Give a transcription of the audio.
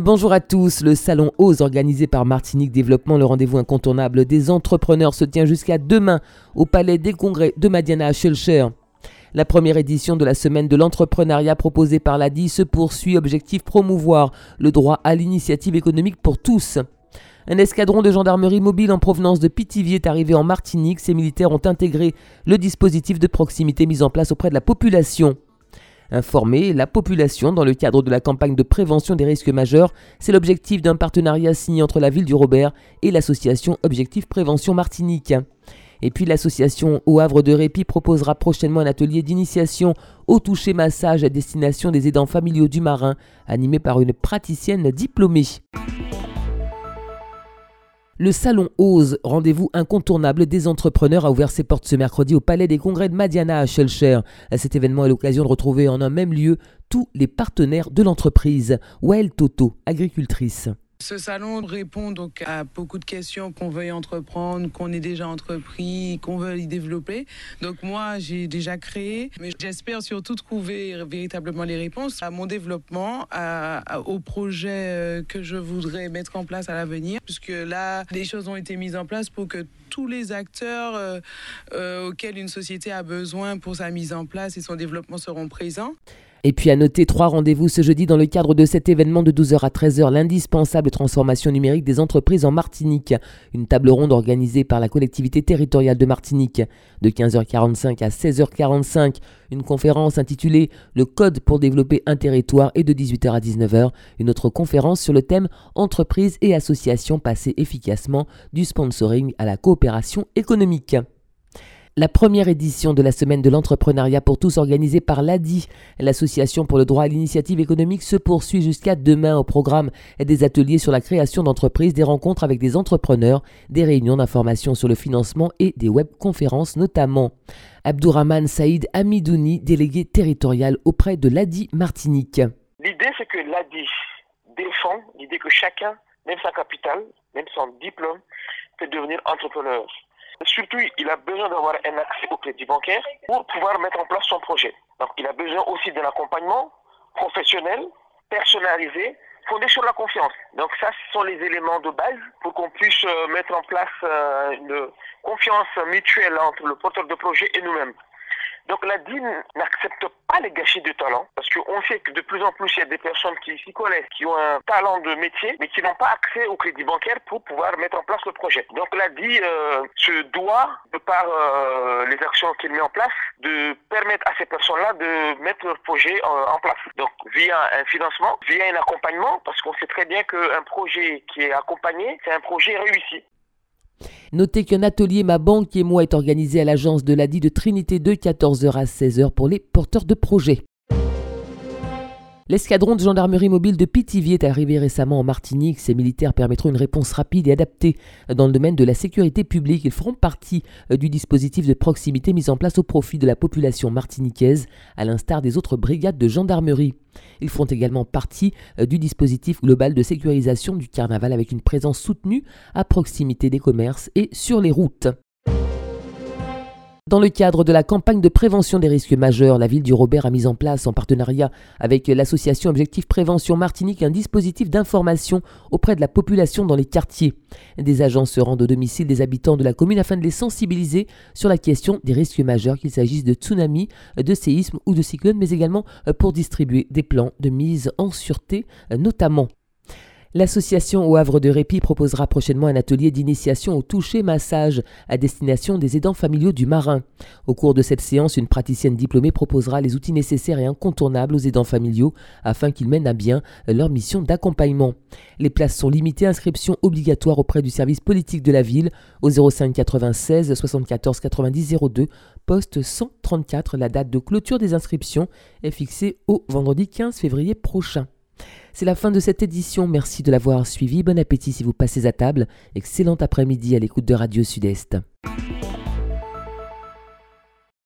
Bonjour à tous. Le salon OSE organisé par Martinique Développement, le rendez-vous incontournable des entrepreneurs, se tient jusqu'à demain au Palais des Congrès de Madiana à Schulcher. La première édition de la semaine de l'entrepreneuriat proposée par l'ADI se poursuit. Objectif promouvoir le droit à l'initiative économique pour tous. Un escadron de gendarmerie mobile en provenance de Pithiviers est arrivé en Martinique. Ces militaires ont intégré le dispositif de proximité mis en place auprès de la population. Informer la population dans le cadre de la campagne de prévention des risques majeurs, c'est l'objectif d'un partenariat signé entre la ville du Robert et l'association Objectif Prévention Martinique. Et puis l'association Au Havre de Répit proposera prochainement un atelier d'initiation au toucher massage à destination des aidants familiaux du marin, animé par une praticienne diplômée. Le Salon Ose, rendez-vous incontournable des entrepreneurs, a ouvert ses portes ce mercredi au Palais des Congrès de Madiana à Schellcher. Cet événement est l'occasion de retrouver en un même lieu tous les partenaires de l'entreprise. Wael Toto, agricultrice. Ce salon répond donc à beaucoup de questions qu'on veuille entreprendre, qu'on ait déjà entrepris, qu'on veut y développer. Donc moi, j'ai déjà créé, mais j'espère surtout trouver véritablement les réponses à mon développement, à, aux projets euh, que je voudrais mettre en place à l'avenir, puisque là, les choses ont été mises en place pour que tous les acteurs euh, euh, auxquels une société a besoin pour sa mise en place et son développement seront présents. Et puis à noter trois rendez-vous ce jeudi dans le cadre de cet événement de 12h à 13h, l'indispensable transformation numérique des entreprises en Martinique. Une table ronde organisée par la collectivité territoriale de Martinique. De 15h45 à 16h45, une conférence intitulée Le code pour développer un territoire et de 18h à 19h, une autre conférence sur le thème Entreprises et associations passer efficacement du sponsoring à la coopération économique. La première édition de la semaine de l'entrepreneuriat pour tous organisée par l'ADI, l'association pour le droit à l'initiative économique, se poursuit jusqu'à demain au programme des ateliers sur la création d'entreprises, des rencontres avec des entrepreneurs, des réunions d'information sur le financement et des webconférences notamment. Abdourahman Saïd Amidouni, délégué territorial auprès de l'ADI Martinique. L'idée c'est que l'ADI défend l'idée que chacun, même sa capitale, même son diplôme, peut devenir entrepreneur. Surtout, il a besoin d'avoir un accès au crédit bancaire pour pouvoir mettre en place son projet. Donc, il a besoin aussi d'un accompagnement professionnel, personnalisé, fondé sur la confiance. Donc ça, ce sont les éléments de base pour qu'on puisse euh, mettre en place euh, une confiance mutuelle entre le porteur de projet et nous-mêmes. Donc la DIN n'accepte pas les gâchis de talent parce qu'on sait que de plus en plus il y a des personnes qui s'y connaissent, qui ont un talent de métier, mais qui n'ont pas accès au crédit bancaire pour pouvoir mettre en place le projet. Donc la DIN euh, se doit, de par euh, les actions qu'il met en place, de permettre à ces personnes-là de mettre leur projet en, en place. Donc via un financement, via un accompagnement, parce qu'on sait très bien qu'un projet qui est accompagné, c'est un projet réussi. Notez qu'un atelier Ma Banque et moi est organisé à l'agence de l'ADI de Trinité de 14h à 16h pour les porteurs de projets. L'escadron de gendarmerie mobile de Pithiviers est arrivé récemment en Martinique. Ces militaires permettront une réponse rapide et adaptée dans le domaine de la sécurité publique. Ils feront partie euh, du dispositif de proximité mis en place au profit de la population martiniquaise, à l'instar des autres brigades de gendarmerie. Ils feront également partie euh, du dispositif global de sécurisation du carnaval avec une présence soutenue à proximité des commerces et sur les routes. Dans le cadre de la campagne de prévention des risques majeurs, la ville du Robert a mis en place, en partenariat avec l'association Objectif Prévention Martinique, un dispositif d'information auprès de la population dans les quartiers. Des agents se rendent au domicile des habitants de la commune afin de les sensibiliser sur la question des risques majeurs, qu'il s'agisse de tsunamis, de séismes ou de cyclones, mais également pour distribuer des plans de mise en sûreté notamment. L'association au Havre de Répit proposera prochainement un atelier d'initiation au toucher massage à destination des aidants familiaux du marin. Au cours de cette séance, une praticienne diplômée proposera les outils nécessaires et incontournables aux aidants familiaux afin qu'ils mènent à bien leur mission d'accompagnement. Les places sont limitées, inscription obligatoire auprès du service politique de la ville au 05 96 74 90 02 poste 134. La date de clôture des inscriptions est fixée au vendredi 15 février prochain. C'est la fin de cette édition. Merci de l'avoir suivi. Bon appétit si vous passez à table. Excellent après-midi à l'écoute de Radio Sud-Est.